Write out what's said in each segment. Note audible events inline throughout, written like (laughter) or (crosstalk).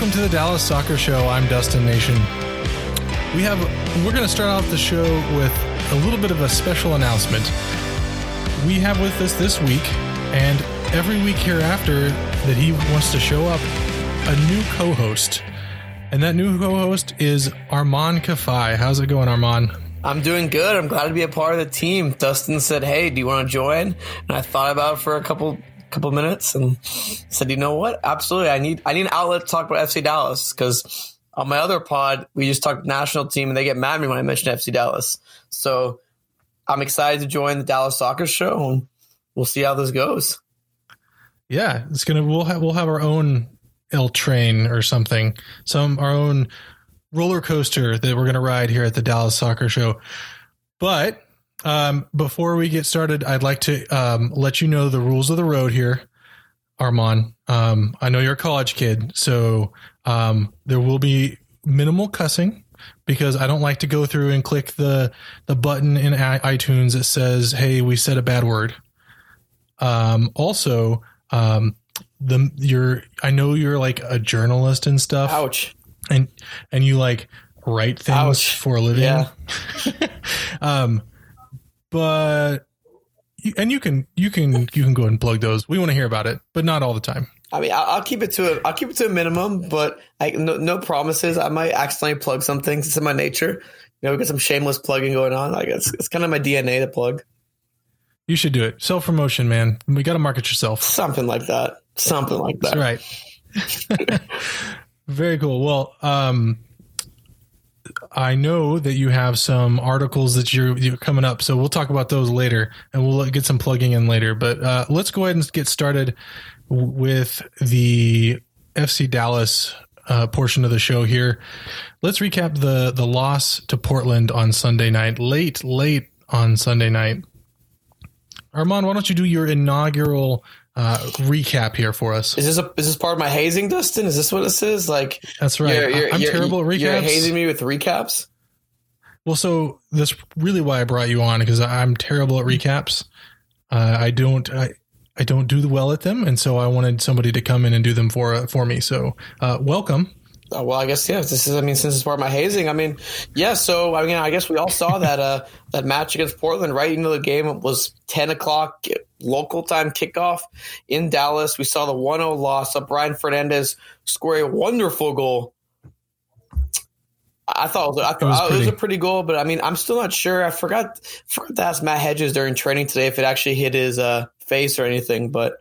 Welcome to the Dallas Soccer Show. I'm Dustin Nation. We have we're going to start off the show with a little bit of a special announcement. We have with us this week and every week hereafter that he wants to show up a new co-host. And that new co-host is Arman Kafai. How's it going, Arman? I'm doing good. I'm glad to be a part of the team. Dustin said, "Hey, do you want to join?" And I thought about it for a couple couple minutes and said, "You know what? Absolutely. I need I need an outlet to talk about FC Dallas because on my other pod we just talked national team and they get mad at me when I mention FC Dallas. So I'm excited to join the Dallas Soccer Show and we'll see how this goes. Yeah, it's gonna we'll have we'll have our own L train or something, some our own roller coaster that we're gonna ride here at the Dallas Soccer Show. But um, before we get started, I'd like to um, let you know the rules of the road here, Arman. Um, I know you're a college kid, so um, there will be minimal cussing because I don't like to go through and click the the button in iTunes that says, "Hey, we said a bad word." Um, also, um, the you're I know you're like a journalist and stuff. Ouch. And and you like write things Ouch. for a living. Yeah. (laughs) um, but and you can you can you can go ahead and plug those. We want to hear about it, but not all the time. I mean, I'll, I'll keep it to a, I'll keep it to a minimum, but I, no, no promises. I might accidentally plug some things. It's in my nature. You know, we got some shameless plugging going on. Like it's, it's kind of my DNA to plug. You should do it. Self promotion, man. We got to market yourself. Something like that. Something like that. That's right. (laughs) Very cool. Well, um, I know that you have some articles that you're, you're coming up, so we'll talk about those later, and we'll get some plugging in later. But uh, let's go ahead and get started with the FC Dallas uh, portion of the show here. Let's recap the the loss to Portland on Sunday night, late late on Sunday night. Arman, why don't you do your inaugural uh, recap here for us? Is this a, is this part of my hazing, Dustin? Is this what this is? Like That's right. You're, you're, I'm you're, terrible at recaps. You're hazing me with recaps. Well, so that's really why I brought you on because I'm terrible at recaps. Uh, I don't. I, I don't do well at them, and so I wanted somebody to come in and do them for for me. So, uh, welcome. Oh, well, I guess yeah. This is, I mean, since it's part of my hazing, I mean, yeah. So, I mean, I guess we all saw that uh, that match against Portland right into the game. It was ten o'clock local time kickoff in Dallas. We saw the 1-0 loss. Of Brian Fernandez score a wonderful goal. I thought, it was, I thought it was, it was a pretty goal, but I mean, I'm still not sure. I forgot, forgot to ask Matt Hedges during training today if it actually hit his uh, face or anything, but.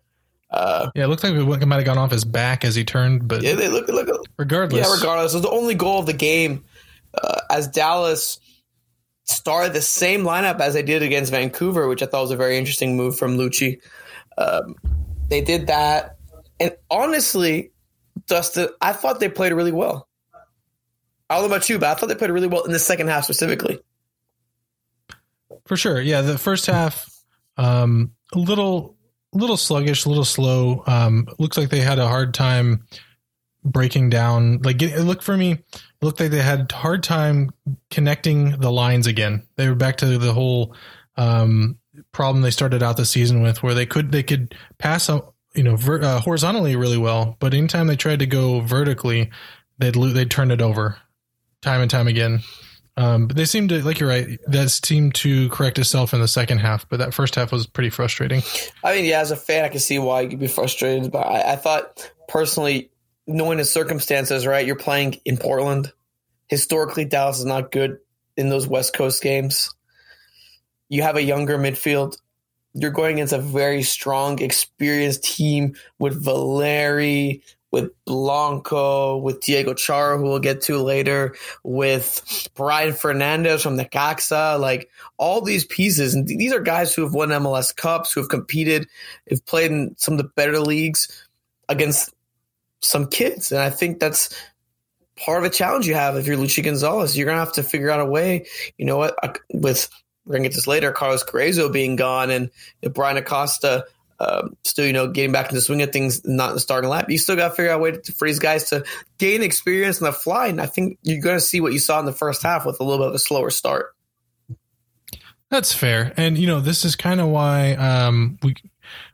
Uh, yeah, it looked like it might have gone off his back as he turned, but yeah, they look, look, regardless, yeah, regardless, it was the only goal of the game uh, as Dallas started the same lineup as they did against Vancouver, which I thought was a very interesting move from Luchi. Um, they did that, and honestly, Dustin, I thought they played really well. I don't know about you, but I thought they played really well in the second half specifically. For sure, yeah. The first half, um, a little, little sluggish, a little slow. Um, looks like they had a hard time breaking down. Like it looked for me, looked like they had hard time connecting the lines again. They were back to the whole um, problem they started out the season with, where they could they could pass, you know, ver- uh, horizontally really well, but anytime they tried to go vertically, they'd they'd turn it over time and time again. Um, but they seemed to, like you're right, that seemed to correct itself in the second half. But that first half was pretty frustrating. I mean, yeah, as a fan, I can see why you could be frustrated. But I, I thought personally, knowing the circumstances, right? You're playing in Portland. Historically, Dallas is not good in those West Coast games. You have a younger midfield. You're going against a very strong, experienced team with Valeri, with Blanco, with Diego Chara, who we'll get to later, with Brian Fernandez from Necaxa, like all these pieces. And these are guys who have won MLS Cups, who have competed, have played in some of the better leagues against some kids. And I think that's part of a challenge you have if you're Luchi Gonzalez. You're going to have to figure out a way, you know what, uh, with, we're going to get this later, Carlos Gruezo being gone and Bryan Acosta um, still, you know, getting back into the swing of things, not in the starting lap. You still got to figure out a way to, for these guys to gain experience in the fly. And I think you're going to see what you saw in the first half with a little bit of a slower start. That's fair. And, you know, this is kind of why um, we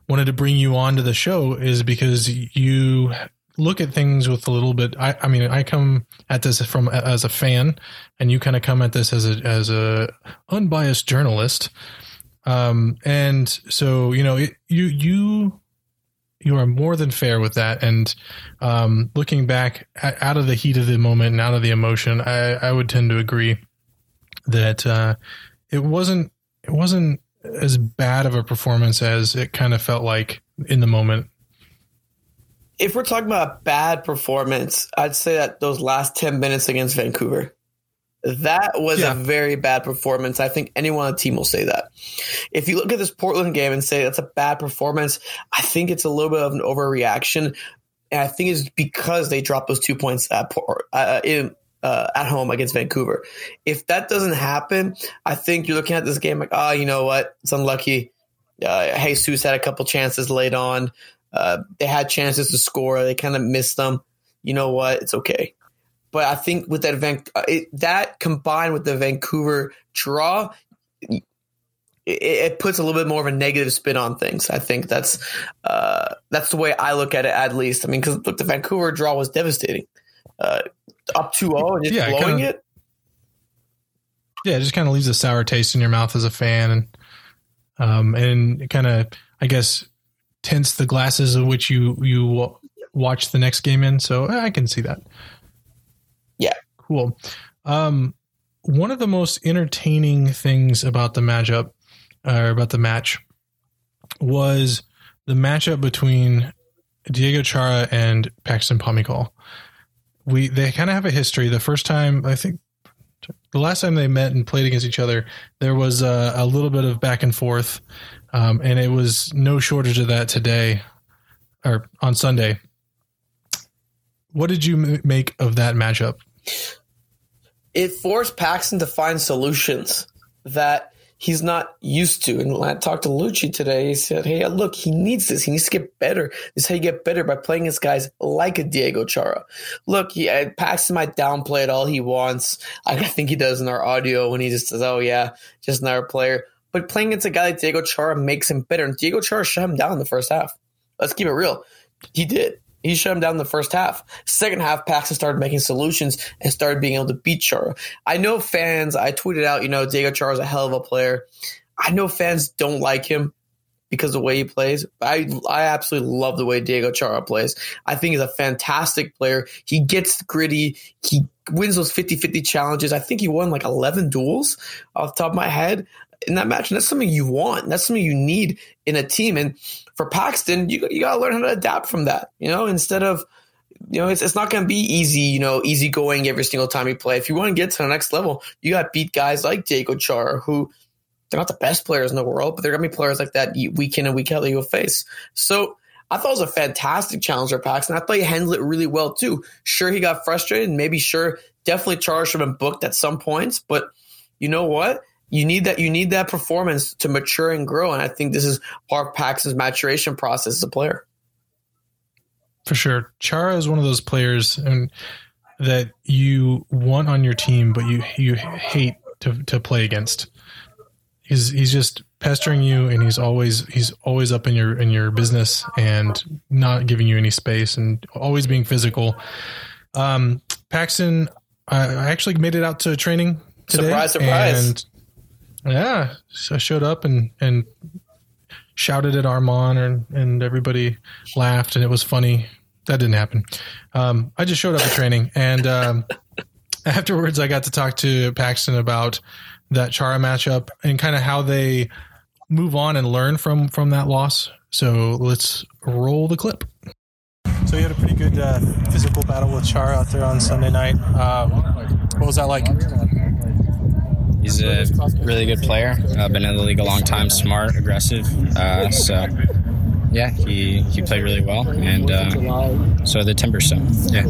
wanted to bring you on to the show is because you look at things with a little bit. I, I mean, I come at this from as a fan, and you kind of come at this as a as a unbiased journalist. Um, and so you know, it, you you you are more than fair with that. And um, looking back at, out of the heat of the moment and out of the emotion, I, I would tend to agree that uh, it wasn't it wasn't as bad of a performance as it kind of felt like in the moment. If we're talking about bad performance, I'd say that those last 10 minutes against Vancouver. That was yeah. a very bad performance. I think anyone on the team will say that. If you look at this Portland game and say that's a bad performance, I think it's a little bit of an overreaction. And I think it's because they dropped those two points at, uh, in, uh, at home against Vancouver. If that doesn't happen, I think you're looking at this game like, oh, you know what? It's unlucky. Uh, Jesus had a couple chances late on. Uh, they had chances to score. They kind of missed them. You know what? It's okay. But I think with that Van- uh, it, that combined with the Vancouver draw, it, it, puts a little bit more of a negative spin on things. I think that's uh, that's the way I look at it. At least, I mean, because look, the Vancouver draw was devastating. Uh, up 2-0 and just yeah, blowing kinda, it. Yeah, it just kind of leaves a sour taste in your mouth as a fan, and um, and kind of, I guess, tints the glasses of which you you watch the next game in. So I can see that. Cool. Um, one of the most entertaining things about the matchup, or about the match, was the matchup between Diego Chara and Paxton Pomykal. We they kind of have a history. The first time I think the last time they met and played against each other, there was a, a little bit of back and forth, um, and it was no shortage of that today or on Sunday. What did you make of that matchup? It forced Paxton to find solutions that he's not used to. And I talked to Luchi today, he said, Hey, look, he needs this. He needs to get better. This is how you get better by playing against guys like a Diego Chara. Look, he, Paxton might downplay it all he wants. I (laughs) think he does in our audio when he just says, Oh, yeah, just another player. But playing against a guy like Diego Chara makes him better. And Diego Chara shut him down in the first half. Let's keep it real. He did. He shut him down in the first half. Second half, Paxton started making solutions and started being able to beat Chara. I know fans, I tweeted out, you know, Diego Chara is a hell of a player. I know fans don't like him because of the way he plays. I I absolutely love the way Diego Chara plays. I think he's a fantastic player. He gets gritty. He wins those 50-50 challenges. I think he won like 11 duels off the top of my head in that match. And that's something you want. That's something you need in a team. And for Paxton, you, you got to learn how to adapt from that, you know, instead of, you know, it's, it's not going to be easy, you know, easy going every single time you play. If you want to get to the next level, you got to beat guys like Diego Char, who they're not the best players in the world, but they're going to be players like that week in and week out that you'll face. So I thought it was a fantastic challenge for Paxton. I thought he handled it really well too. Sure, he got frustrated, and maybe sure, definitely Chara should been booked at some points, but you know what? You need that you need that performance to mature and grow. And i think this is part of pax's maturation process as a player. For sure. Chara is one of those players and that you want on your team but you you hate to, to play against. He's he's just pestering you and he's always he's always up in your in your business and not giving you any space and always being physical. Um paxton i, I actually made it out to training today. Surprise surprise. And yeah, so I showed up and and shouted at Arman and and everybody laughed and it was funny. That didn't happen. Um, I just showed up at training and um, (laughs) afterwards I got to talk to Paxton about that Chara matchup and kind of how they move on and learn from from that loss. So let's roll the clip. So you had a pretty good uh, physical battle with Chara out there on Sunday night. Um, what was that like? He's a really good player. Uh, been in the league a long time. Smart, aggressive. Uh, so yeah, he, he played really well, and uh, so the Timber. So yeah.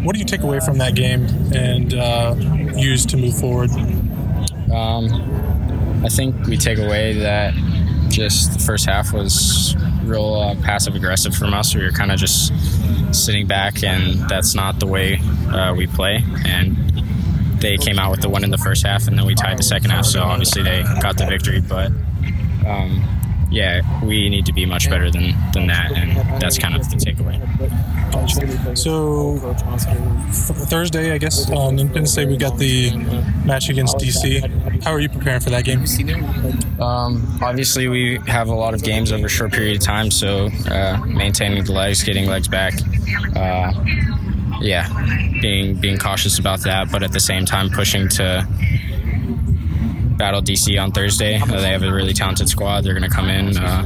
What do you take away from that game and uh, use to move forward? Um, I think we take away that just the first half was real uh, passive aggressive from us. We were kind of just sitting back, and that's not the way uh, we play. And they came out with the one in the first half, and then we tied the second half. So obviously they got the victory. But um, yeah, we need to be much better than than that, and that's kind of the takeaway. So Thursday, I guess on Independence Day, we got the match against DC. How are you preparing for that game? Um, obviously, we have a lot of games over a short period of time, so uh, maintaining the legs, getting legs back. Uh, yeah, being being cautious about that, but at the same time pushing to battle DC on Thursday. Uh, they have a really talented squad. They're going to come in uh,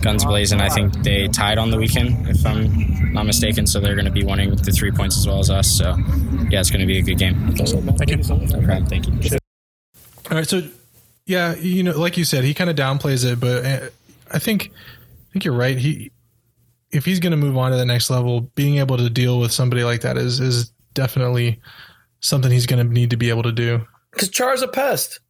guns blazing. I think they tied on the weekend, if I'm not mistaken. So they're going to be wanting the three points as well as us. So yeah, it's going to be a good game. Thank you. Thank you. All right, so yeah, you know, like you said, he kind of downplays it, but uh, I think I think you're right. He if he's going to move on to the next level, being able to deal with somebody like that is is definitely something he's going to need to be able to do. Because Char's a pest.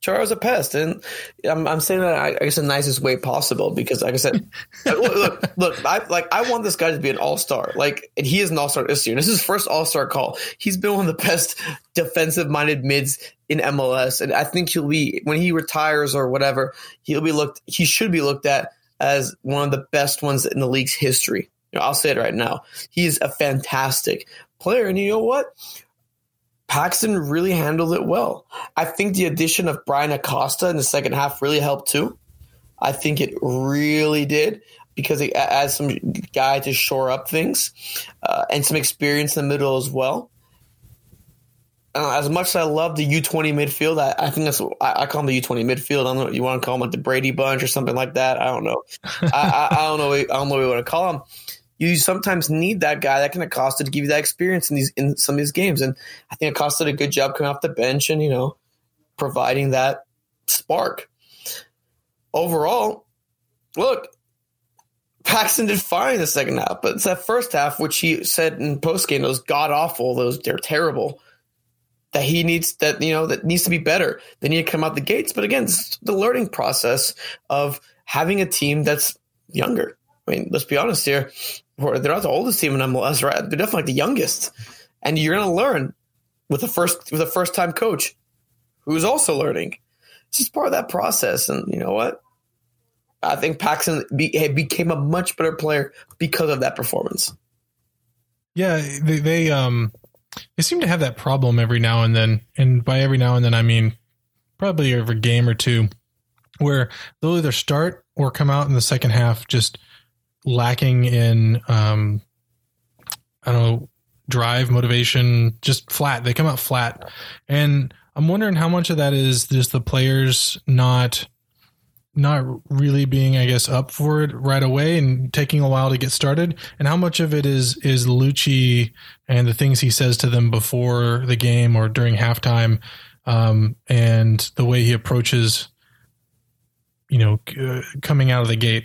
Char's a pest, and I'm, I'm saying that I, I guess the nicest way possible because, like I said, (laughs) look, look, look, I like I want this guy to be an all star, like, and he is an all star this year. And this is his first all star call. He's been one of the best defensive minded mids in MLS, and I think he'll be when he retires or whatever, he'll be looked. He should be looked at as one of the best ones in the league's history. You know, I'll say it right now. He is a fantastic player, and you know what? Paxton really handled it well. I think the addition of Bryan Acosta in the second half really helped too. I think it really did because it adds some guy to shore up things uh, and some experience in the middle as well. Uh, as much as I love the U20 midfield, I, I think that's I, I, call them the U20 midfield. I don't know what you want to call them, like the Brady Bunch or something like that. I don't know. I, I, I, don't know. I don't know what you want to call them you sometimes need that guy that can Acosta to give you that experience in these in some of these games. And I think Acosta did a good job coming off the bench and you know providing that spark. Overall, look, Paxton did fine in the second half, but it's that first half, which he said in post game, those god awful, those they're terrible. That he needs that you know that needs to be better. They need to come out the gates. But again, it's the learning process of having a team that's younger. I mean, let's be honest here they're not the oldest team in MLS, right? They're definitely like the youngest, and you're going to learn with the first with a first time coach who's also learning. It's just part of that process, and you know what? I think Paxton be, became a much better player because of that performance. Yeah, they, they um they seem to have that problem every now and then, and by every now and then I mean probably every game or two, where they'll either start or come out in the second half just lacking in um, I don't know drive, motivation, just flat. They come out flat, and I'm wondering how much of that is just the players not not really being, I guess, up for it right away and taking a while to get started, and how much of it is is Luchi and the things he says to them before the game or during halftime, um, and the way he approaches, you know, uh, coming out of the gate.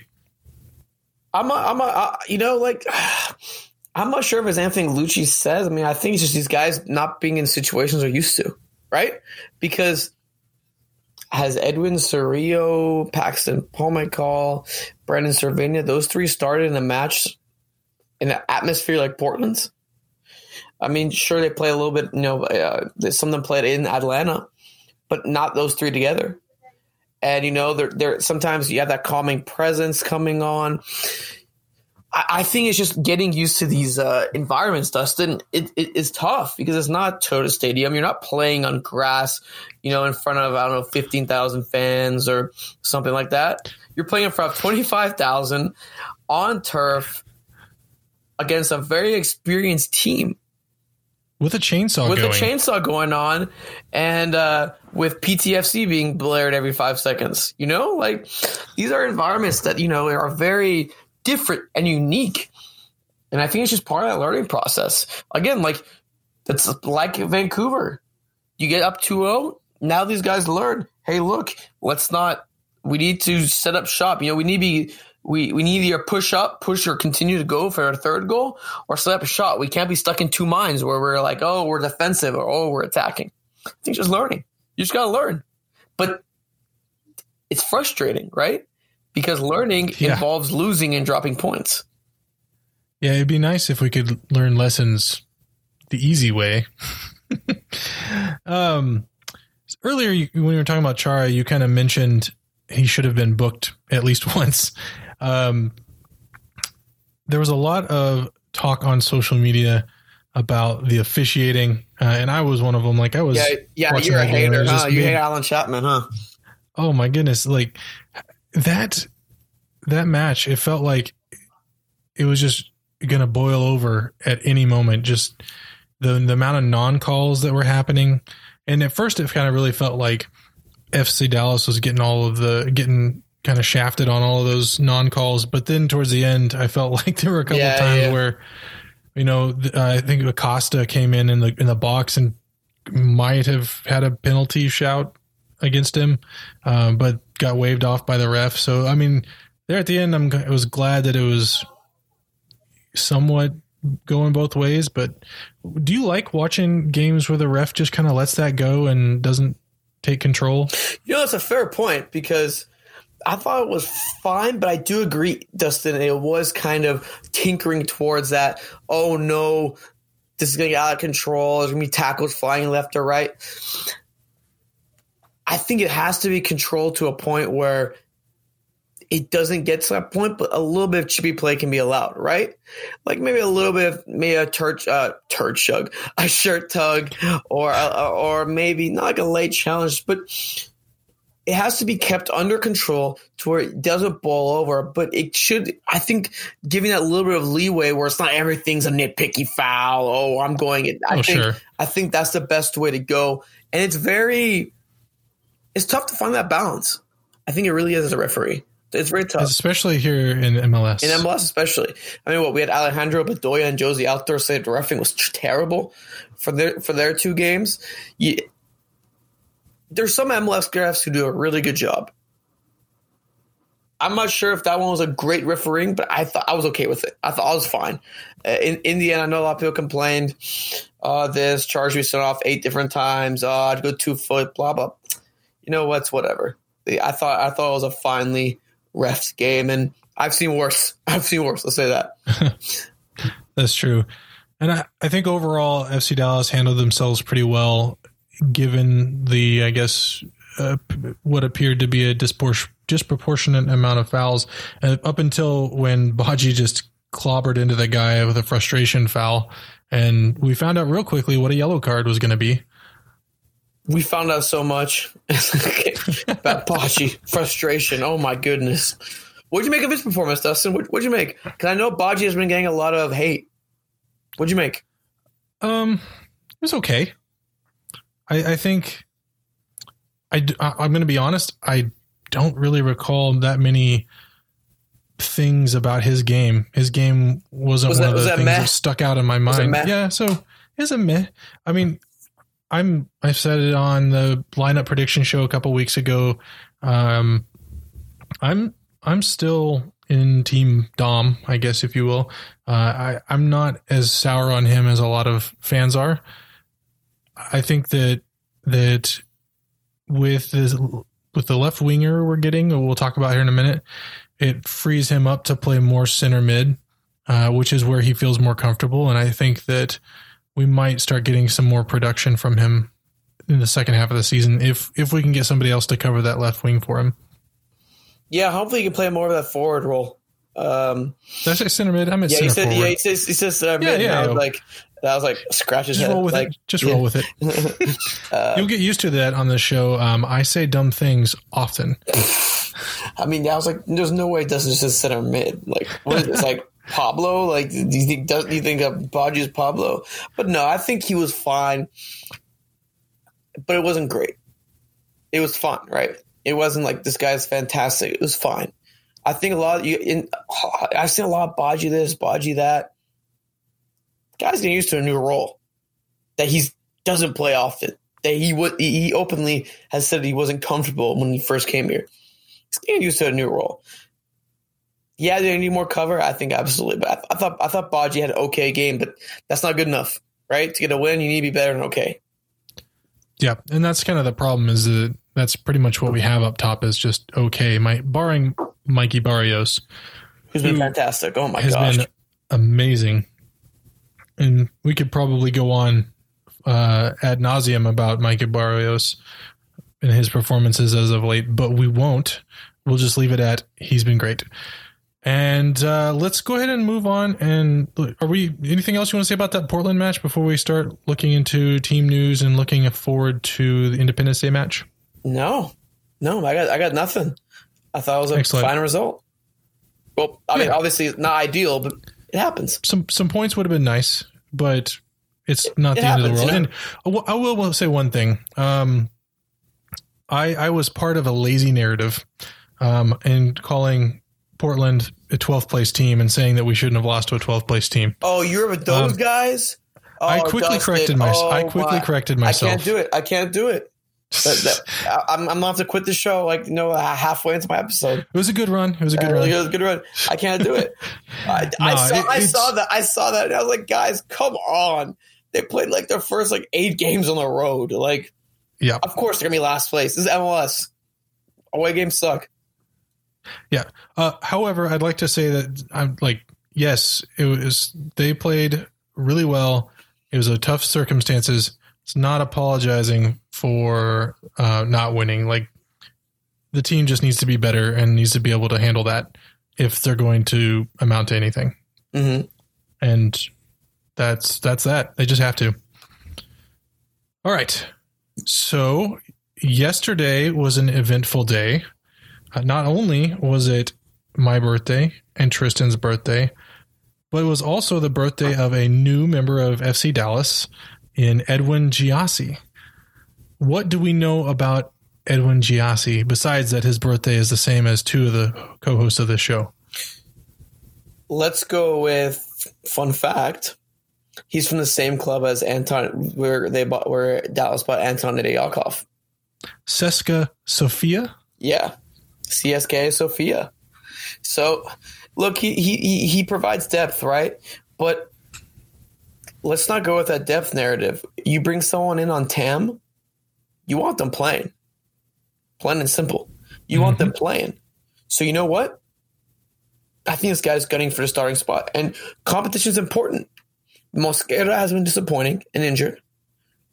I'm a, I'm a, uh, you know, like, (sighs) I'm not sure if it's anything Luchi says. I mean, I think it's just these guys not being in situations they're used to, right? Because has Edwin Cerrillo, Paxton Pomykal, Brandon Servania, those three started in a match in an atmosphere like Portland's? I mean, sure, they play a little bit, you know, uh, some of them played in Atlanta, but not those three together and you know, there, there sometimes you have that calming presence coming on. I, I think it's just getting used to these uh, environments, Dustin. It, it, it's tough because it's not Toyota Stadium. You're not playing on grass, you know, in front of I don't know fifteen thousand fans or something like that. You're playing in front of twenty five thousand on turf against a very experienced team with a chainsaw with going. a chainsaw going on and uh, with ptfc being blared every five seconds you know like these are environments that you know are very different and unique and i think it's just part of that learning process again like it's like vancouver you get up 2-0 now these guys learn hey look let's not we need to set up shop you know we need to be we we need either push up, push or continue to go for our third goal, or set up a shot. We can't be stuck in two minds where we're like, oh, we're defensive or oh, we're attacking. I think just learning. You just gotta learn. But it's frustrating, right? Because learning yeah. involves losing and dropping points. Yeah, it'd be nice if we could learn lessons the easy way. (laughs) um, earlier when we were talking about Chara, you kind of mentioned he should have been booked at least (laughs) once. Um, there was a lot of talk on social media about the officiating, uh, and I was one of them. Like I was, Yeah, yeah, you're a that game, it hater, huh? You hate Alan Chapman, huh? oh my goodness like that that match it felt like it was just gonna boil over at any moment just the the amount of non-calls that were happening. And at first it kind of really felt like fc dallas was getting all of the getting kind of shafted on all of those non-calls. But then towards the end i felt (laughs) like there were a couple Yeah, times yeah. where you know uh, i think acosta came in in the in the box and might have had a penalty shout against him, um, but got waved off by the ref. So I mean, there at the end, I'm I was glad that it was somewhat going both ways. But do you like watching games where the ref just kind of lets that go and doesn't take control? You know, that's a fair point because I thought it was fine, but I do agree, Dustin. It was kind of tinkering towards that. Oh no, this is going to get out of control. There's going to be tackles flying left or right. I think it has to be controlled to a point where it doesn't get to that point, but a little bit of chippy play can be allowed, right? Like maybe a little bit of maybe a turd, uh, turd shug, (laughs) a shirt tug, or uh, or maybe not like a late challenge, but it has to be kept under control to where it doesn't boil over. But it should, I think, giving that little bit of leeway where it's not everything's a nitpicky foul. Oh, I'm going it. I Oh, think sure. I think that's the best way to go, and it's very, it's tough to find that balance. I think it really is as a referee. It's very tough. Especially here in MLS. In MLS, especially. I mean, what we had Alejandro Bedoya and Jozy Altidore say the refereeing was terrible for their for their two games. You, there's some MLS refs who do a really good job. I'm not sure if that one was a great refereeing, but I thought I was okay with it. I thought I was fine. Uh, in in the end, I know a lot of people complained. Uh, this charge we sent off eight different times. Uh, I'd go two foot. Blah blah. You know what's whatever. I thought I thought it was a finely refs game, and I've seen worse. (laughs) I've seen worse. Let's say that. (laughs) That's true. And I, I think overall, FC Dallas handled themselves pretty well, given the, I guess, uh, what appeared to be a dispor- disproportionate amount of fouls. And up until when Badji just clobbered into the guy with a frustration foul. And we found out real quickly what a yellow card was going to be. We found out so much (laughs) about Badji frustration. Oh my goodness. What'd you make of his performance, Dustin? What, what'd you make? Because I know Badji has been getting a lot of hate. What'd you make? Um, it was okay. I, I think I, I am going to be honest. I don't really recall that many things about his game. His game wasn't Was one that- of the things meh? that stuck out in my mind. Yeah, so it's a meh. I mean, I'm I said it on the lineup prediction show a couple weeks ago. Um, I'm I'm still in team Dom, I guess if you will. Uh, I I'm not as sour on him as a lot of fans are. I think that that with this with the left winger we're getting, we'll talk about here in a minute. It frees him up to play more center mid, uh, which is where he feels more comfortable. And I think that we might start getting some more production from him in the second half of the season if if we can get somebody else to cover that left wing for him. Yeah, hopefully he can play more of that forward role. Um, Did I say center mid? I'm at yeah, he center said, forward. yeah, he says, he says uh, Yeah, mid, yeah, I yeah. like, I was like, scratch his Just head. roll with like, it. Just yeah. roll with it. (laughs) uh, You'll get used to that on the show. Um, I say dumb things often. (laughs) I mean, I was like, there's no way Dustin just says center mid. Like, what is this? Like Pablo? Like, do you think does do you think Pablo? But no, I think he was fine, but it wasn't great. It was fun, right? It wasn't like this guy's fantastic. It was fine. I think a lot of you in I've seen a lot of Badji this, Badji that. Guys getting used to a new role that he doesn't play often. That he would he openly has said he wasn't comfortable when he first came here. He's getting used to a new role. Yeah, do they need more cover? I think absolutely. But I, I thought I thought Badji had an okay game, but that's not good enough, right? To get a win, you need to be better than okay. Yeah, and that's kind of the problem. Is that that's pretty much what we have up top is just okay. My barring Mikey Barrios, Who's been Who fantastic? Oh my has gosh! been amazing, and we could probably go on uh, ad nauseum about Mikey Barrios. and his performances as of late, but we won't. We'll just leave it at he's been great. And uh, let's go ahead and move on. And are we anything else you want to say about that Portland match before we start looking into team news and looking forward to the Independence Day match? No, no, I got I got nothing. I thought it was a Excellent. fine result. Well, I mean, Yeah. obviously not ideal, but it happens. Some some points would have been nice, but it's not it the end of the world. you know? And I will- I will, will say one thing. Um, I I was part of a lazy narrative, um, in calling Portland a 12th place team and saying that we shouldn't have lost to a 12th place team. Oh, you're with those Um, guys. Oh, I quickly Dustin. corrected myself. I Oh, quickly my- corrected myself. I can't do it. I can't do it. That, that, I- I'm, I'm gonna have to quit the show. Like you know, halfway into my episode. It was a good run. It was a good Uh, run. it was a good run. I can't do it. I, (laughs) I saw. it- I saw that. I saw that. And I was like, guys, come on. They played like their first like eight games on the road. Like, Yeah. of course they're gonna be last place. This is MLS. Away games suck. Yeah. Uh, however, I'd like to say that I'm like, yes, it was. They played really well. It was a tough circumstances. It's not apologizing for uh, not winning. Like the team just needs to be better and needs to be able to handle that if they're going to amount to anything. hmm And that's that's that. They just have to. All right. So yesterday was an eventful day. Uh, not only was it my birthday and Tristan's birthday, but it was also the birthday of a new member of FC Dallas in Edwin Gyasi. What do we know about Edwin Gyasi besides that his birthday is the same as two of the co-hosts of this show? Let's go with fun fact. He's from the same club as Anton, where they bought, where Dallas bought Anton Nedyalkov. CSKA Sofia? Yeah, CSKA Sofia. So, look, he he he- provides depth, right? But let's not go with that depth narrative. You bring someone in on TAM, you want them playing, plain and simple. You want them mm-hmm. playing. So you know what? I think this guy's gunning for the starting spot, and competition is important. Mosquera has been disappointing and injured.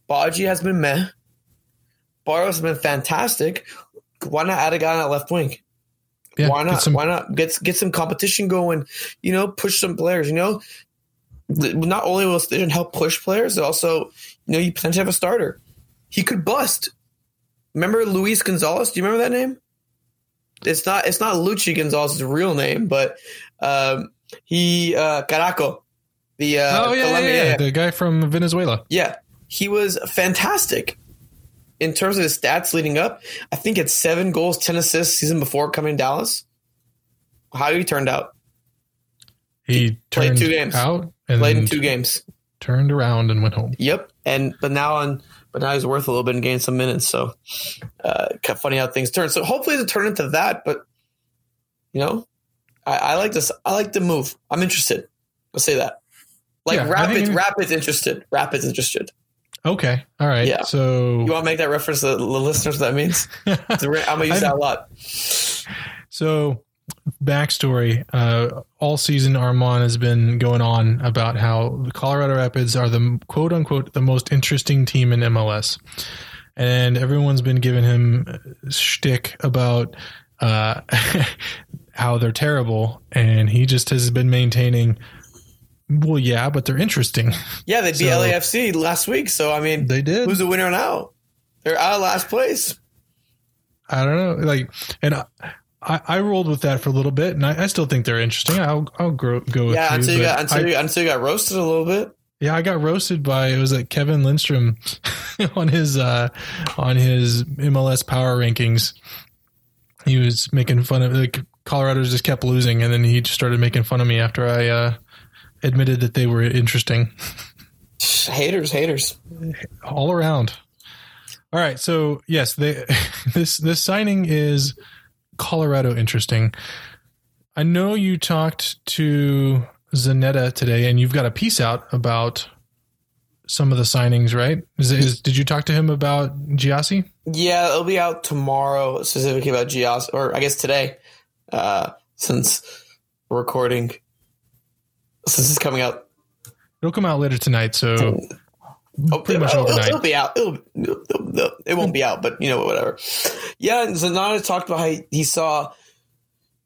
Badji has been meh. Barrios has been fantastic. Why not add a guy on that left wing? Yeah, why not? some- why not get get some competition going? You know, push some players. You know, not only will Station help push players, it also you know you potentially have a starter. He could bust. Remember Luis Gonzalez? Do you remember that name? It's not. It's not Luchi Gonzalez's real name, but um, he uh, Caraco, the uh, oh yeah, yeah, yeah, the guy from Venezuela. yeah, he was fantastic in terms of his stats leading up. I think it's seven goals, ten assists season before coming to Dallas. How he turned out? He Played turned two games. out and Played in two games. turned around and went home. Yep, and but now on, but now he's worth a little bit and gained some minutes. So, uh, funny how things turn. So hopefully to turn into that. But you know, I, I like this. I like the move. I'm interested. I'll say that. Like Yeah, Rapids, Rapids interested. Rapids interested. Okay, all right. Yeah. So You want to make that reference to the listeners? What that means. (laughs) It's a re- I'm gonna use that a lot. So, backstory: uh, all season, Arman has been going on about how the Colorado Rapids are the quote unquote the most interesting team in MLS, and everyone's been giving him shtick about uh, (laughs) how they're terrible, and he just has been maintaining. Well, yeah, but they're interesting. (laughs) Yeah, they beat So- LAFC last week. So I mean, They did. who's the winner now? They're out of last place. I don't know, like, and I, I, I rolled with that for a little bit, and I, I still think they're interesting. I'll, I'll grow, go with Yeah, you. until you got until, I- you, until you got roasted a little bit. Yeah, I got roasted by it was like Kevin Lindstrom (laughs) on his uh on his MLS power rankings. He was making fun of like Colorado just kept losing and then he just started making fun of me after I uh admitted that they were interesting Haters, haters. all around. All right, so yes, they (laughs) this this signing is Colorado interesting. I know you talked to Zanotta today, and you've got a piece out about some of the signings, right? Is, is did you talk to him about Gyasi? Yeah, it'll be out tomorrow, specifically about Gyasi, or I guess today, uh, since we're Since it's coming out, It'll come out later tonight, so Oh, pretty much it'll, overnight. it'll be out. It'll, it'll- it won't be out, but you know whatever. Yeah, and Zanotta talked about how he, he saw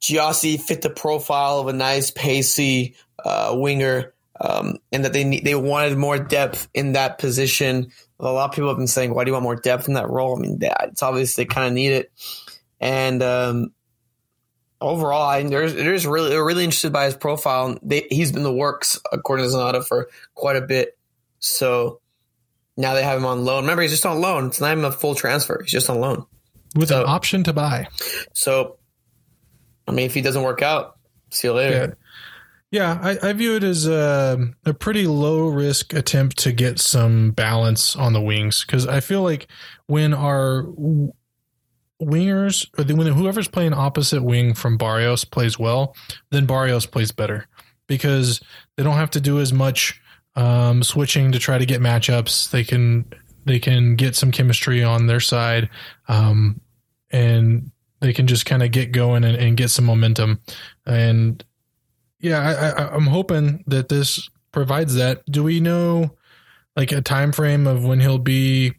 Gyasi fit the profile of a nice, pacey uh, winger, um, and that they need, they wanted more depth in that position. A lot of people have been saying, "Why do you want more depth in that role?" I mean, that, it's obvious they kind of need it, and um, overall, I, there's there's really they're really interested by his profile. They, he's been the works according to Zanotta for quite a bit, so now they have him on loan. Remember, he's just on loan. It's not even a full transfer. He's just on loan. with so- an option to buy. So, I mean, if he doesn't work out, see you later. Yeah, I, I view it as a, a pretty low risk attempt to get some balance on the wings because I feel like when our wingers or the, when whoever's playing opposite wing from Barrios plays well, then Barrios plays better because they don't have to do as much um, switching to try to get matchups. They can they can get some chemistry on their side, um, and they can just kind of get going and, and get some momentum. And yeah, I, I, I'm hoping that this provides that. Do we know like a time frame of when he'll be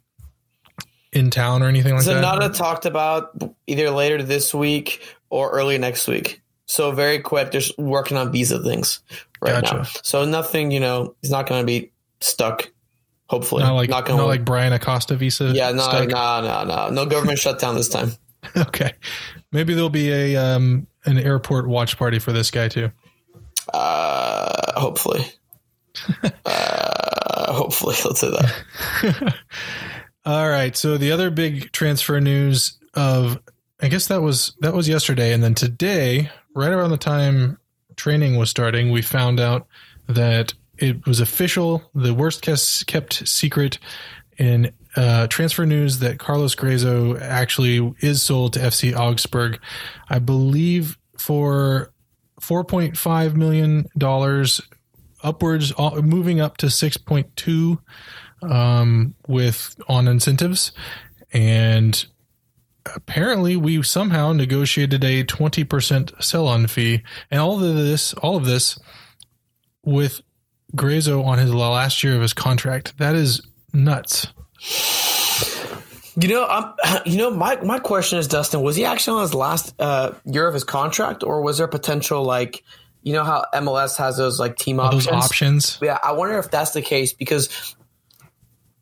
in town or anything like Zanotta that? talked about either later this week or early next week. So very quick. They're just working on visa things right Gotcha. now. So nothing, you know, he's not going to be stuck. Hopefully, Not like not not, like Bryan Acosta visa. yeah, no, stuck? no, no, no, no government (laughs) shutdown this time. okay, maybe there'll be a um an airport watch party for this guy too. Uh, hopefully, (laughs) uh, hopefully, (laughs) let's say that. All right. So the other big transfer news of I guess that was that was yesterday, and then today, right around the time training was starting, we found out that it was official, the worst kept secret in uh, transfer news that Carlos Gruezo actually is sold to FC Augsburg, I believe for four point five million dollars, upwards, uh, moving up to six point two um, with on incentives, and apparently we somehow negotiated a twenty percent sell-on fee, and all of this, all of this, with Gruezo on his last year of his contract. That is nuts. You know, I'm, (clears throat) you know, my, my question is, Dustin, was he actually on his last uh, year of his contract, or was there potential like, you know, how MLS has those like team All options? those options. Yeah, I wonder if that's the case because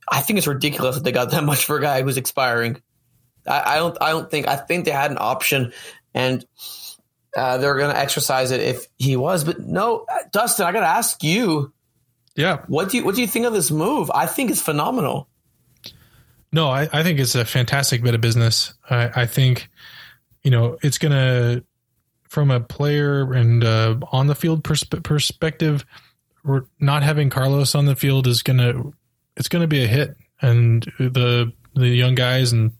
I think it's ridiculous that they got that (laughs) much for a guy who's expiring. I, I don't. I don't think. I think they had an option, and uh, they're going to exercise it if he was. But no, uh, Dustin, I got to ask you, Yeah. what do you what do you think of this move? I think it's phenomenal. No, I, I think it's a fantastic bit of business. I, I think, you know, it's going to, from a player and uh, on the field persp- perspective, we're not having Carlos on the field is going to, it's going to be a hit. And the, the young guys and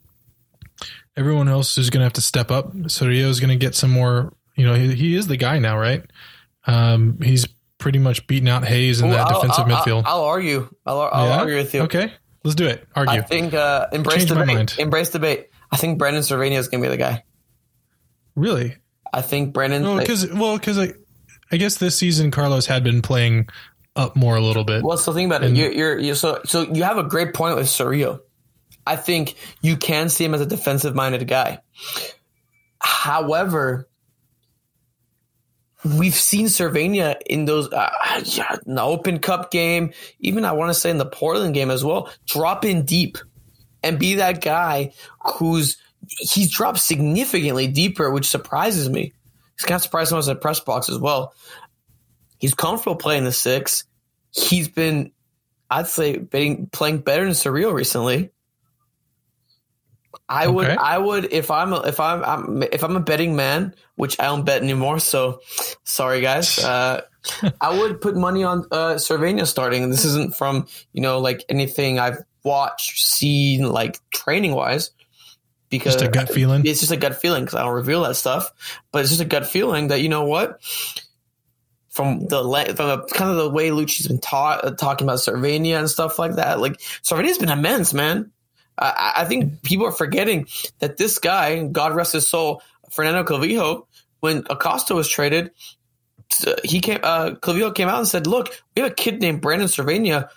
everyone else is going to have to step up. So Rio is going to get some more, you know, he, he is the guy now, right? Um, he's pretty much beaten out Hayes in Well, that I'll- defensive I'll, midfield. I'll, I'll argue. I'll, I'll Yeah? argue with you. Okay. Let's do it. Argue. I think uh, embrace Change debate. Embrace debate. I think Brandon Servania is going to be the guy. really? I think Brandon. No, because well, because I, I guess this season Carlos had been playing up more a little bit. Well, so think about it. You're, you're, you're so so you have a great point with Cerrillo. I think you can see him as a defensive minded guy. However, we've seen Servania in those uh, yeah, in the Open Cup game, even I want to say in the Portland game as well, drop in deep and be that guy who's he's dropped significantly deeper, which surprises me. He's kind of surprised us in the press box as well. He's comfortable playing the six. He's been, I'd say, betting, playing better than Cerrillo recently. I would, I would, if I'm, a, if I'm, I'm, if I'm a betting man, which I don't bet anymore. So, sorry guys. (laughs) Uh, I would put money on uh, Servania starting. This isn't from you know like anything I've watched, seen, like training wise. Because Just a gut feeling. it's just a gut feeling because I don't reveal that stuff. But it's just a gut feeling that you know what, from the from the, kind of the way Luchi's been taught uh, talking about Servania and stuff like that. Like Servania's been immense, man. I- I, think people are forgetting that this guy, God rest his soul, Fernando Clavijo, when Acosta was traded, he came. Uh, Clavijo came out and said, "Look, we have a kid named Brandon Servania."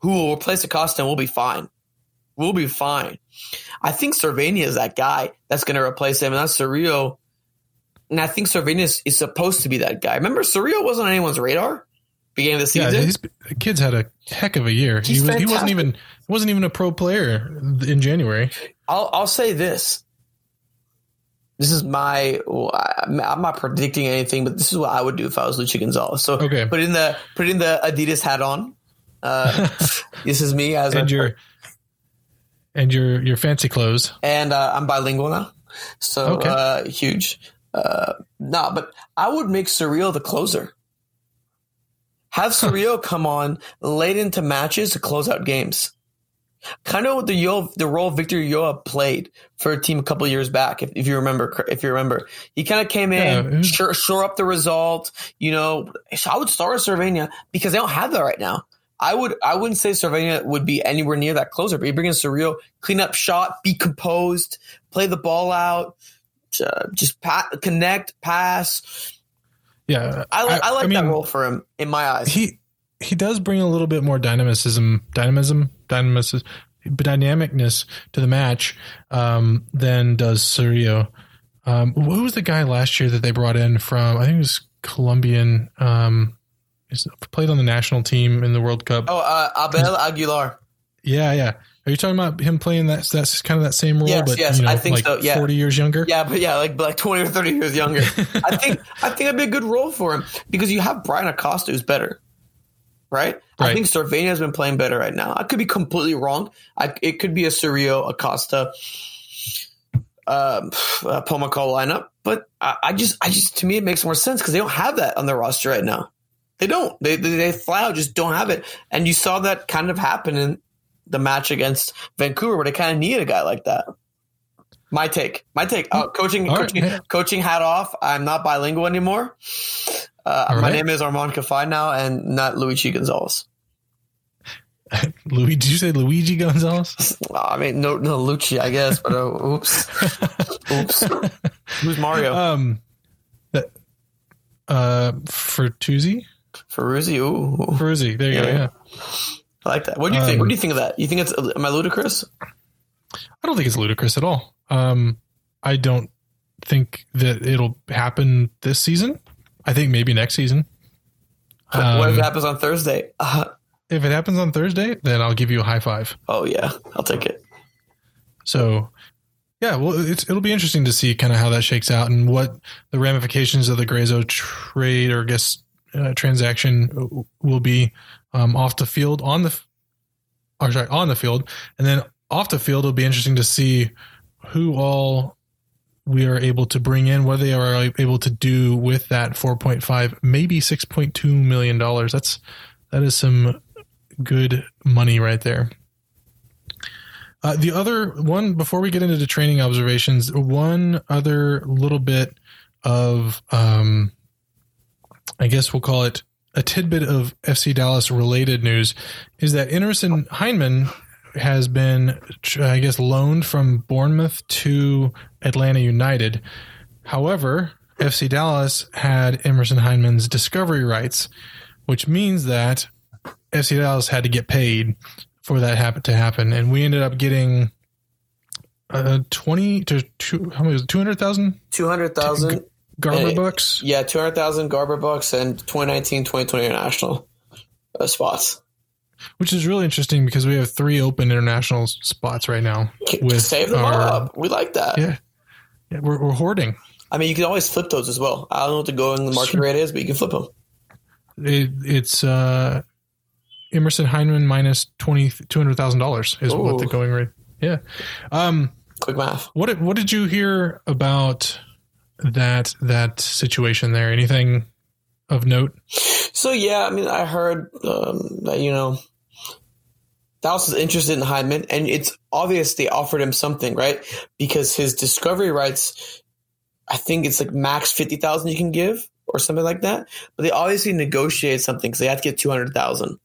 who will replace Acosta and we'll be fine. We'll be fine. I think Servania is that guy that's going to replace him, and that's Cerrillo. And I think Servania is, supposed to be that guy. Remember, Cerrillo wasn't on anyone's radar beginning of the season. Yeah, his kids had a heck of a year. He was he wasn't even wasn't even a pro player in January. I'll I'll say this. This is my. I'm not predicting anything, but this is what I would do if I was Luchi Gonzalez. So Okay. put in the put in the Adidas hat on. Uh, (laughs) this is me as and a, your and your your fancy clothes. and uh, I'm bilingual now, so Okay. uh, huge. Uh, no, but I would make Cerrillo the closer. Have Cerrillo come on late into matches to close out games. Kind of what the Yo, the role Victor Ulloa played for a team a couple years back, if, if you remember. If you remember, he kind of came in, it was- shore, up the result. You know, I would start with Servania because they don't have that right now. I would I wouldn't say Servania would be anywhere near that closer, but you bring in Cerrillo, clean up shot, be composed, play the ball out, uh, just pa- connect, pass. Yeah, I, li- I, like that mean, role for him in my eyes. He he does bring a little bit more dynamicism, dynamism, dynamism, dynamicness to the match um, than does Cerrillo. Um, who was the guy last year that they brought in from? I think it was Colombian. Um, played on the national team in the World Cup. oh, uh, Abel Aguilar. Yeah, yeah. Are you talking about him playing that? That's kind of that same role, Yes, but yes, you know, I think like so, yeah. forty years younger. Yeah, but yeah, like like twenty or thirty years younger. (laughs) I think I think it'd be a good role for him because you have Bryan Acosta who's better, right? I think Servania has been playing better right now. I could be completely wrong. I, it could be a Cerrillo Acosta, um, uh, Pomykal lineup, but I, I just I just to me it makes more sense because they don't have that on their roster right now. They don't. They they, they flat out just don't have it, and you saw that kind of happen in the match against Vancouver, where they kind of needed a guy like that. My take. My take. Uh, coaching, All right, coaching, yeah. coaching hat off. I'm not bilingual anymore. Uh, my right. name is Arman Kafai now, and not Luigi Gonzalez. (laughs) Luigi, did you say Luigi Gonzalez? (laughs) I mean, no, no Luchi, I guess, but uh, oops, (laughs) oops. Who's Mario? um, that uh, Fertuzzi, Ferruzzi. Ooh, Ferruzzi. There you go. Yeah. I like that. What do you think? Um, What do you think of that? You think it's am I ludicrous? I don't think it's ludicrous at all. Um, I don't think that it'll happen this season. I think maybe next season. what if Um, it happens on Thursday? Uh, (laughs) If it happens on Thursday, then I'll give you a high five. oh yeah, I'll take it. So, yeah, well, it's, it'll be interesting to see kind of how that shakes out and what the ramifications of the Gruezo trade or I guess uh, transaction will be um, off the field on the, or sorry, on the field, and then off the field. It'll be interesting to see who all we are able to bring in, what they are able to do with that 4.5, maybe 6.2 million dollars. That's that is some good money right there. Uh, the other one, before we get into the training observations, one other little bit of, um, I guess we'll call it a tidbit of FC Dallas related news, is that Emerson Hyndman has been, I guess, loaned from Bournemouth to Atlanta United. However, FC Dallas had Emerson Hyndman's discovery rights, which means that FC Dallas had to get paid for that happen to happen, and we ended up getting uh, twenty to two. How much was it? Two hundred thousand Two hundred thousand. Garber Hey. bucks. Yeah, two hundred thousand Garber bucks and 2019-2020 international uh, spots. which is really interesting because we have three open international spots right now. With Save them our- up. We like that. Yeah, yeah we're, we're hoarding. I mean, you can always flip those as well. I don't know what the going market Sure. rate is, but you can flip them. It, it's uh, Emerson Hyndman minus twenty two hundred thousand dollars is what the going rate. Yeah. Um. Quick math. What what did you hear about that that situation there? Anything of note? So yeah, I mean, I heard um, that you know Dallas is interested in Hyndman, and it's obvious they offered him something, right? Because his discovery rights, I think it's like max fifty thousand you can give or something like that. But they obviously negotiate something because they have to get two hundred thousand.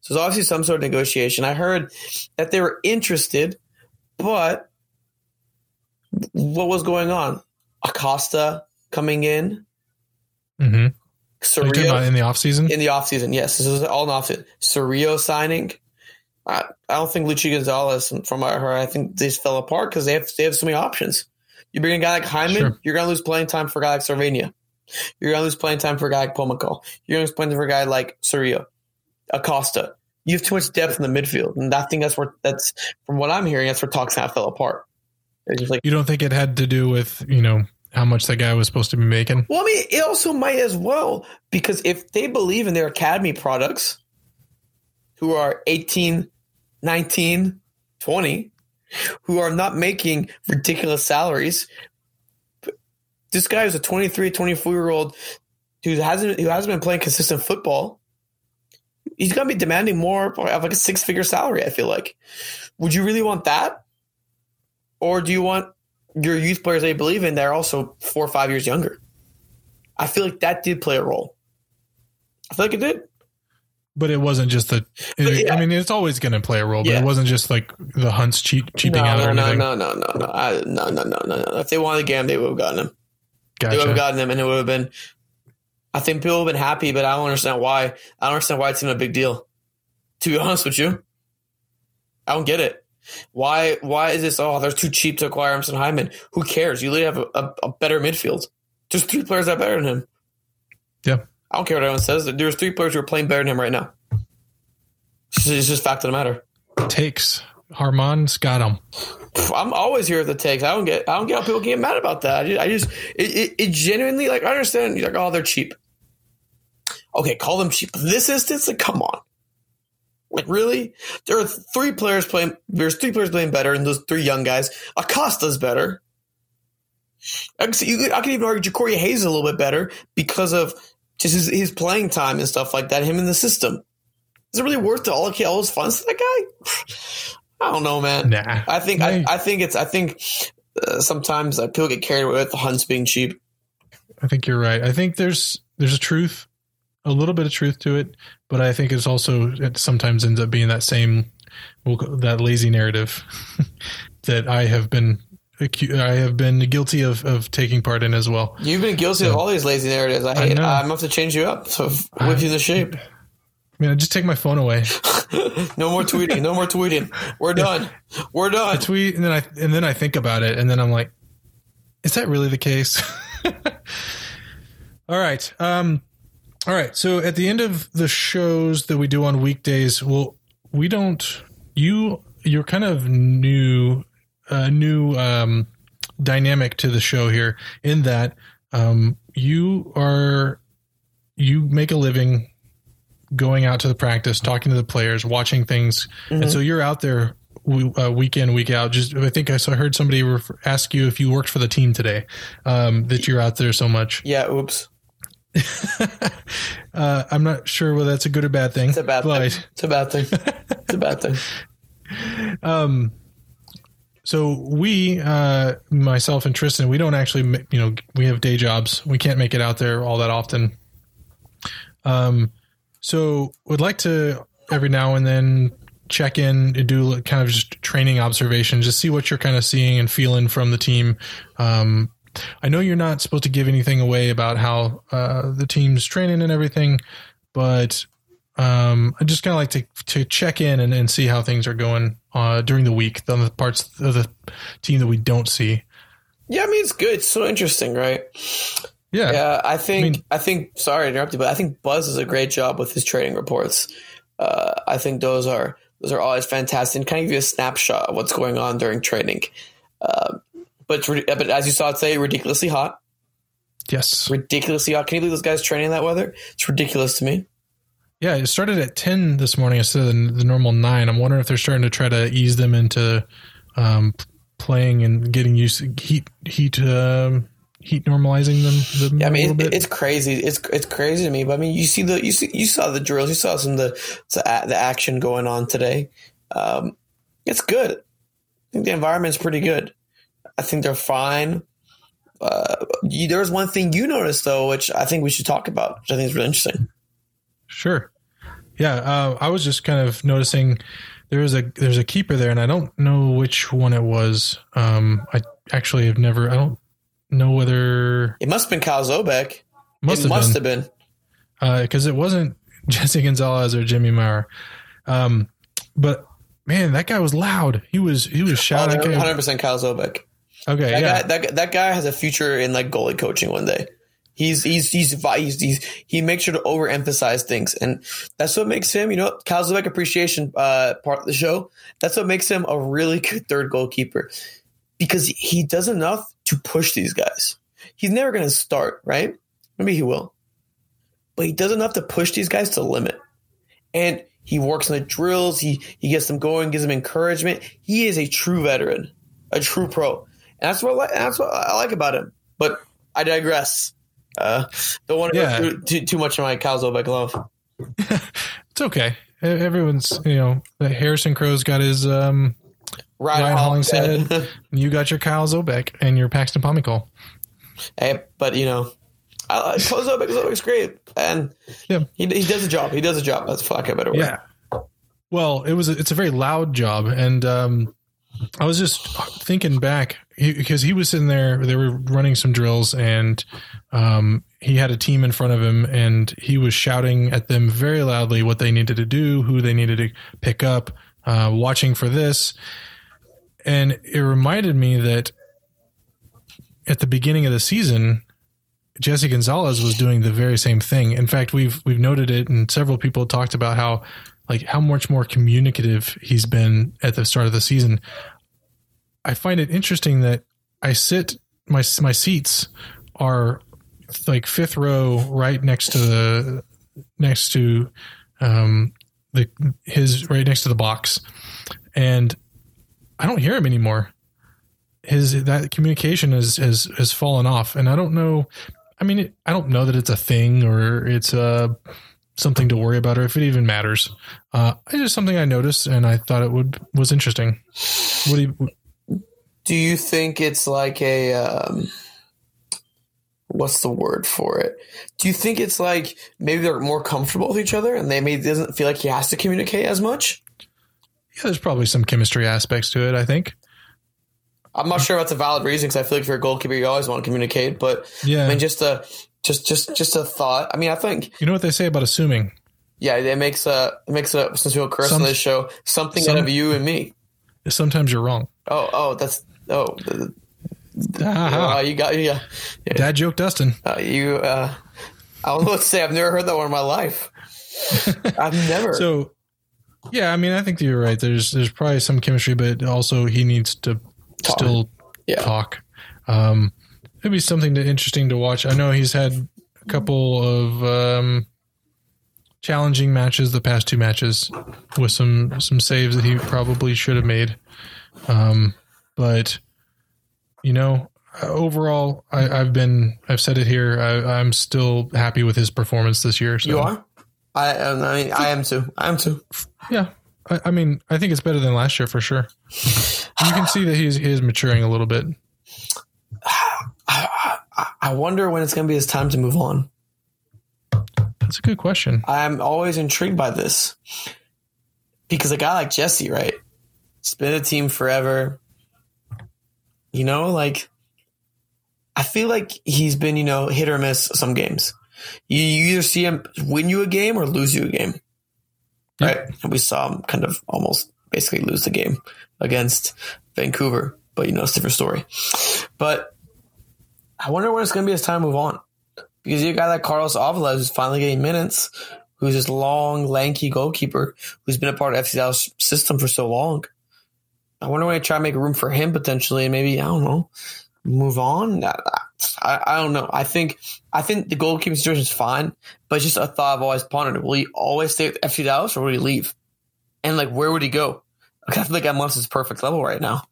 So there's obviously some sort of negotiation. I heard that they were interested, but what was going on? Acosta coming in, Mm-hmm. Surreal in the off season? in the offseason, yes. This is all in offseason. Surreal signing. I, I don't think Luchi Gonzalez, from what I heard, I think just fell apart because they have they have so many options. You bring a guy like Hyndman, Sure. you're going to lose playing time for a guy like Servania. You're going to lose playing time for a guy like Pomykal. You're going to lose playing time for a guy like Cerrillo, Acosta. You have too much depth in the midfield, and I think that's where that's from what I'm hearing. That's where talks kind of fell apart. It's just like, You don't think it had to do with you know how much that guy was supposed to be making? well, I mean, it also might as well because if they believe in their academy products, who are 18, 19, 20, who are not making ridiculous salaries. This guy is a 23, 24 year old who hasn't who hasn't been playing consistent football. He's going to be demanding more of like a six figure salary. I feel like. Would you really want that, or do you want your youth players you believe in that are also four or five years younger? I feel like that did play a role. I feel like it did. But it wasn't just the. But yeah. I mean, it's always going to play a role, but Yeah. it wasn't just like the hunts cheap, cheaping no, out no, or no, anything. no, no, no, no, I, no, no, no, no, no. If they wanted the game, they would have gotten him. They would have gotten him, and it would have been. I think people have been happy, but I don't understand why. I don't understand why it's even a big deal. To be honest with you, I don't get it. Why? Why is this? Oh, they're too cheap to acquire Emerson Hyndman. Who cares? You literally have a, a, a better midfield. There's three players that are better than him. Yeah. I don't care what anyone says. There's three players who are playing better than him right now. It's just, it's just fact of the matter. Takes. Arman's got him. I'm always here at the takes. I don't get. I don't get how people get mad about that. I just. I just it, it, it genuinely like. I understand. You're like, oh, they're cheap. Okay, call them cheap. This instance, like, come on. Like, really? There are three players playing. There's three players playing better, and those three young guys. Acosta's better. I can, see, you could, I could even argue Jacori Hayes is a little bit better because of just his, his playing time and stuff like that. Him in the system. Is it really worth to allocate all those funds to that guy? (sighs) I don't know, man. Nah. I think I, I think it's I think uh, sometimes uh, people get carried away with the hunts being cheap. I think you're right. I think there's there's a truth, a little bit of truth to it, but I think it's also it sometimes ends up being that same we'll that lazy narrative (laughs) that I have been I have been guilty of of taking part in as well. You've been guilty of all these lazy narratives. I I hate. know. I'm gonna have to change you up to whip you the shape. I mean, I just take my phone away, (laughs) No more tweeting. No more tweeting. We're done. We're done. I tweet, and then I and then I think about it, and then I'm like, is that really the case? (laughs) all right. Um, all right. So at the end of the shows that we do on weekdays, well, we don't. You you're kind of new, uh, new um, dynamic to the show here in that um, you are you make a living going out to the practice, talking to the players, watching things, and so you're out there uh, week in week out. Just I think I saw heard somebody refer, ask you if you worked for the team today. Um, that you're out there so much. Yeah. Oops. (laughs) Uh, I'm not sure whether that's a good or bad thing. It's a bad but, thing. It's a bad thing. It's a bad thing. (laughs) Um, so we, uh, myself and Tristan, we don't actually, you know, we have day jobs. We can't make it out there all that often. Um, so would like to every now and then check in and do kind of just training observations, just see what you're kind of seeing and feeling from the team. Um, I know you're not supposed to give anything away about how uh, the team's training and everything, but um, I just kind of like to to check in and, and see how things are going uh, during the week on the parts of the team that we don't see. Yeah. I mean, it's good. It's so interesting, right? Yeah, Yeah, I think I I, think sorry to interrupt you, but I think Buzz does a great job with his trading reports. Uh, I think those are those are always fantastic and kind of give you a snapshot of what's going on during training. Uh, but but as you saw today, ridiculously hot, yes, ridiculously hot. Can you believe those guys training in that weather? It's ridiculous to me. yeah. It started at ten this morning instead of the, the normal nine. I'm wondering if they're starting to try to ease them into um, playing and getting used to heat heat um, heat normalizing them, them Yeah, I mean it, it's crazy. It's it's crazy to me. But I mean, you see the you see you saw the drills. You saw some of the the, the action going on today. Um, it's good. I think the environment's pretty good. I think they're fine. Uh, you, there's one thing you noticed though, which I think we should talk about, which I think is really interesting. Sure. Yeah, uh, I was just kind of noticing there was a there's a keeper there, and I don't know which one it was. Um, I actually have never. I don't know whether It must have been Kyle Zobeck. must it have must been have been. because it wasn't (laughs) Jesse Gonzalez or Jimmy Maurer. Um, but man, that guy was loud. He was he was shouting. Oh, 100% Kyle Zobeck. Okay, That yeah. guy, that, guy- that guy has a future in like goalie coaching one day. He's he's he's, he's, he's he makes sure to overemphasize things, and that's what makes him. You know, Kyle appreciation uh, part of the show. That's what makes him a really good third goalkeeper because he does enough to push these guys. He's never going to start, right? Maybe he will, but he does enough to push these guys to the limit, and he works on the drills. He he gets them going, gives them encouragement. He is a true veteran, a true pro. And that's what I like, that's what I like about him. But I digress. Uh, don't want to Yeah. go through too, too much of my Kyle Zobeck love. (laughs) It's okay. Everyone's you know Harrison Crow's got his um Ryan, Ryan Hollingshead. (laughs) You got your Kyle Zobeck and your Paxton Pomykal. hey, but you know, I, like- Kyle Zobeck, Zobeck's great, and Yeah. he, he does a job. He does a job. That's fuck a better word. Yeah. Well, it was a, it's a very loud job, and um, I was just thinking back because he was sitting there. They were running some drills, and um, he had a team in front of him, and he was shouting at them very loudly what they needed to do, who they needed to pick up, uh, watching for this, and it reminded me that at the beginning of the season. Jesse Gonzalez was doing the very same thing. In fact, we've we've noted it, and several people talked about how like how much more communicative he's been at the start of the season. I find it interesting that I sit my my seats are like fifth row right next to the next to um the his right next to the box and I don't hear him anymore. His that communication has has has fallen off and I don't know I mean I don't know that it's a thing or it's uh something to worry about or if it even matters. Uh, it's just something I noticed and I thought it would was interesting. What do you? Do you think it's like a um, what's the word for it? Do you think it's like maybe they're more comfortable with each other and they maybe doesn't feel like he has to communicate as much? Yeah, there's probably some chemistry aspects to it. I think. I'm not sure if that's a valid reason because I feel like if you're a goalkeeper, you always want to communicate. But Yeah. I mean, just a just just just a thought. I mean, I think you know what they say about assuming. yeah, it makes a it makes a since we'll curse Some- on this show something some- out of you and me. Sometimes you're wrong. Oh oh, that's oh. Aha. Uh, you got yeah. Dad joke, Dustin. Uh, you, uh, I don't know what to say. I've never heard that one in my life. (laughs) I've never. So, yeah, I mean, I think you're right. There's there's probably some chemistry, but also he needs to Talk. still Yeah. talk. Um, it'd be something to, interesting to watch. I know he's had a couple of um, challenging matches the past two matches with some some saves that he probably should have made. Um, but you know, overall, I, I've been I've said it here. I, I'm still happy with his performance this year. So. you are. I, I mean, I am too. I am too. Yeah, I, I mean, I think it's better than last year for sure. You can see that he's he is maturing a little bit. I, I, I wonder when it's going to be his time to move on. That's a good question. I'm always intrigued by this because a guy like Jesse, right? He's been a team forever. You know, like I feel like he's been, you know, hit or miss some games. You, you either see him win you a game or lose you a game, right? And we saw him kind of almost basically lose the game against Vancouver, but you know, it's a different story. But I wonder when it's going to be his time to move on because you guy like Carlos Avila who's finally getting minutes, who's this long, lanky goalkeeper who's been a part of FC Dallas system for so long. I wonder when they try to make room for him potentially, and maybe I don't know, move on. I, I, I don't know. I think I think the goalkeeping situation is fine, but it's just a thought I've always pondered. Will he always stay at FC Dallas, or will he leave? And like, where would he go? I feel like MLS is perfect level right now.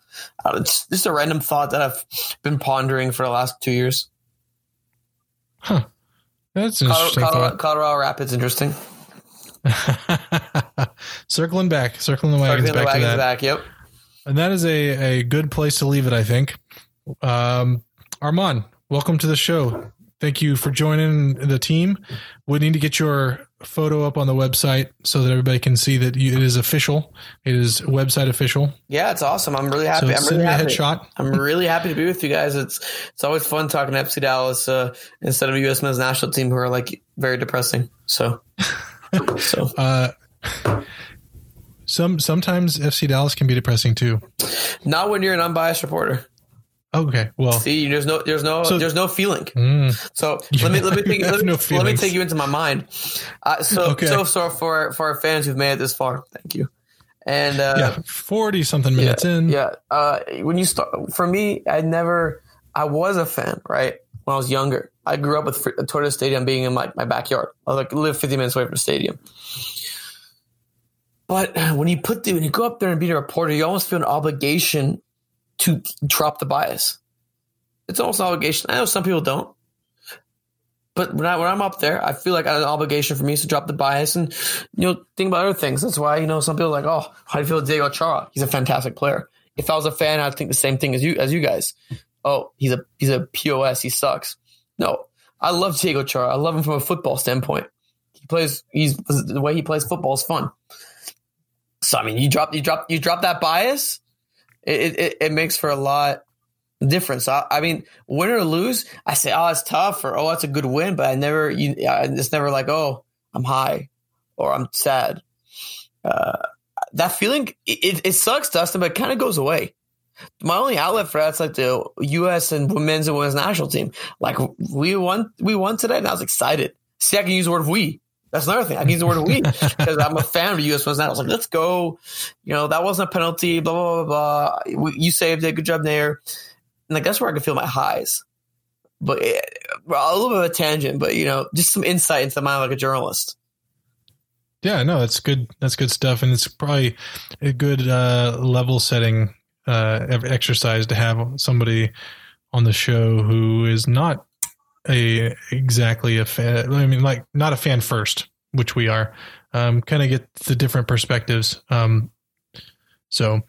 Uh, it's just a random thought that I've been pondering for the last two years. Huh. That's an Colorado, interesting Colorado, Colorado Rapids, interesting. (laughs) circling back, circling the wagons Circling the back to wagons back. Yep. And that is a, a good place to leave it, I think. Um, Arman, welcome to the show. Thank you for joining the team. We need to get your photo up on the website so that everybody can see that you, it is official. It is website official. Yeah, it's awesome. I'm really So happy. I'm send really happy. headshot. I'm really happy to be with you guys. It's it's always fun talking to FC Dallas uh, instead of U.S. men's national team who are like very depressing. So, (laughs) so Uh, some sometimes FC Dallas can be depressing too. Not when you're an unbiased reporter. Okay, well, See, there's no, there's no, So- there's no feeling. mm, So (laughs) let me let me take (laughs) let, no me- let me take you into my mind. Uh, so Okay. so so for for our fans who've made it this far, thank you. And uh, yeah, forty something minutes yeah, in. Yeah. Uh, when you start, for me, I never, I was a fan, right? When I was younger, I grew up with Toyota Stadium being in my, my backyard. I like live 50 minutes away from the stadium. But when you put the, when you go up there and be a reporter, you almost feel an obligation to drop the bias. It's almost an obligation. I know some people don't. But when, I, when I'm up there, I feel like I have an obligation for me to drop the bias and, you know, think about other things. That's why, you know, some people are like, oh, how do you feel Diego Chara? He's a fantastic player. If I was a fan, I'd think the same thing as you, as you guys. Oh, he's a, he's a POS. He sucks. No, I love Diego Chara. I love him from a football standpoint. He plays, he's, the way he plays football is fun. So, I mean, you drop, you drop, you drop that bias, it, it, it makes for a lot difference. I, I mean, win or lose, I say, oh, it's tough, or oh, it's a good win, but I never, you, it's never like, oh, I'm high or I'm sad. Uh, that feeling, it, it sucks, Dustin, but it kind of goes away. My only outlet for that's like the U.S. and women's and women's national team. Like we won, we won today, and I was excited. See, I can use the word "we." That's another thing. I can use the word "we" because I'm a fan of U.S. women's. I was like, let's go. You know, that wasn't a penalty. Blah blah blah blah. You saved it. Good job there. And like that's where I can feel my highs. But eh, a little bit of a tangent, but you know, just some insight into the mind like a journalist. Yeah, no, that's good. That's good stuff, and it's probably a good uh, level setting uh, exercise to have somebody on the show who is not a exactly a fan. I mean, like not a fan first, which we are. Um, kind of get the different perspectives. Um, so,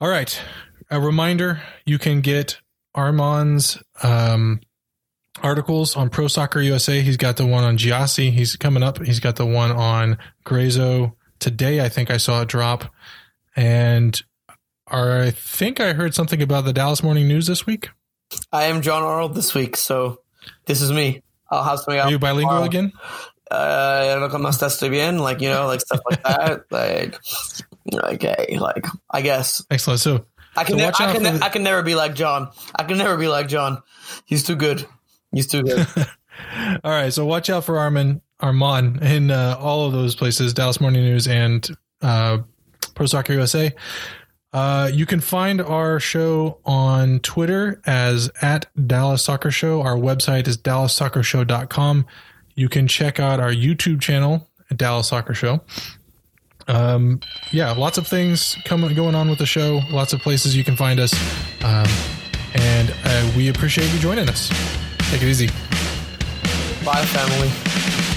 all right. A reminder: you can get Arman's um, articles on Pro Soccer USA. He's got the one on Gyasi. He's coming up. He's got the one on Gruezo today. I think I saw it drop. And I think I heard something about the Dallas Morning News this week. I am John Arnold this week, so this is me. I'll have something Are out. you bilingual tomorrow. again? Uh, no como estás bien, like you know, like stuff like (laughs) that. like, okay, like I guess Excellent. So, I can, So ne- I can, ne- the- I can never be like John. I can never be like John. He's too good. He's too good. (laughs) all right. So watch out for Armin, Arman in uh, all of those places, Dallas Morning News and uh, Pro Soccer USA. Uh, you can find our show on Twitter as at Dallas Soccer Show. Our website is dallassoccershow.com. You can check out our YouTube channel Dallas Soccer Show. Um, yeah, lots of things coming going on with the show. Lots of places you can find us, um, and uh, we appreciate you joining us. Take it easy. Bye, family.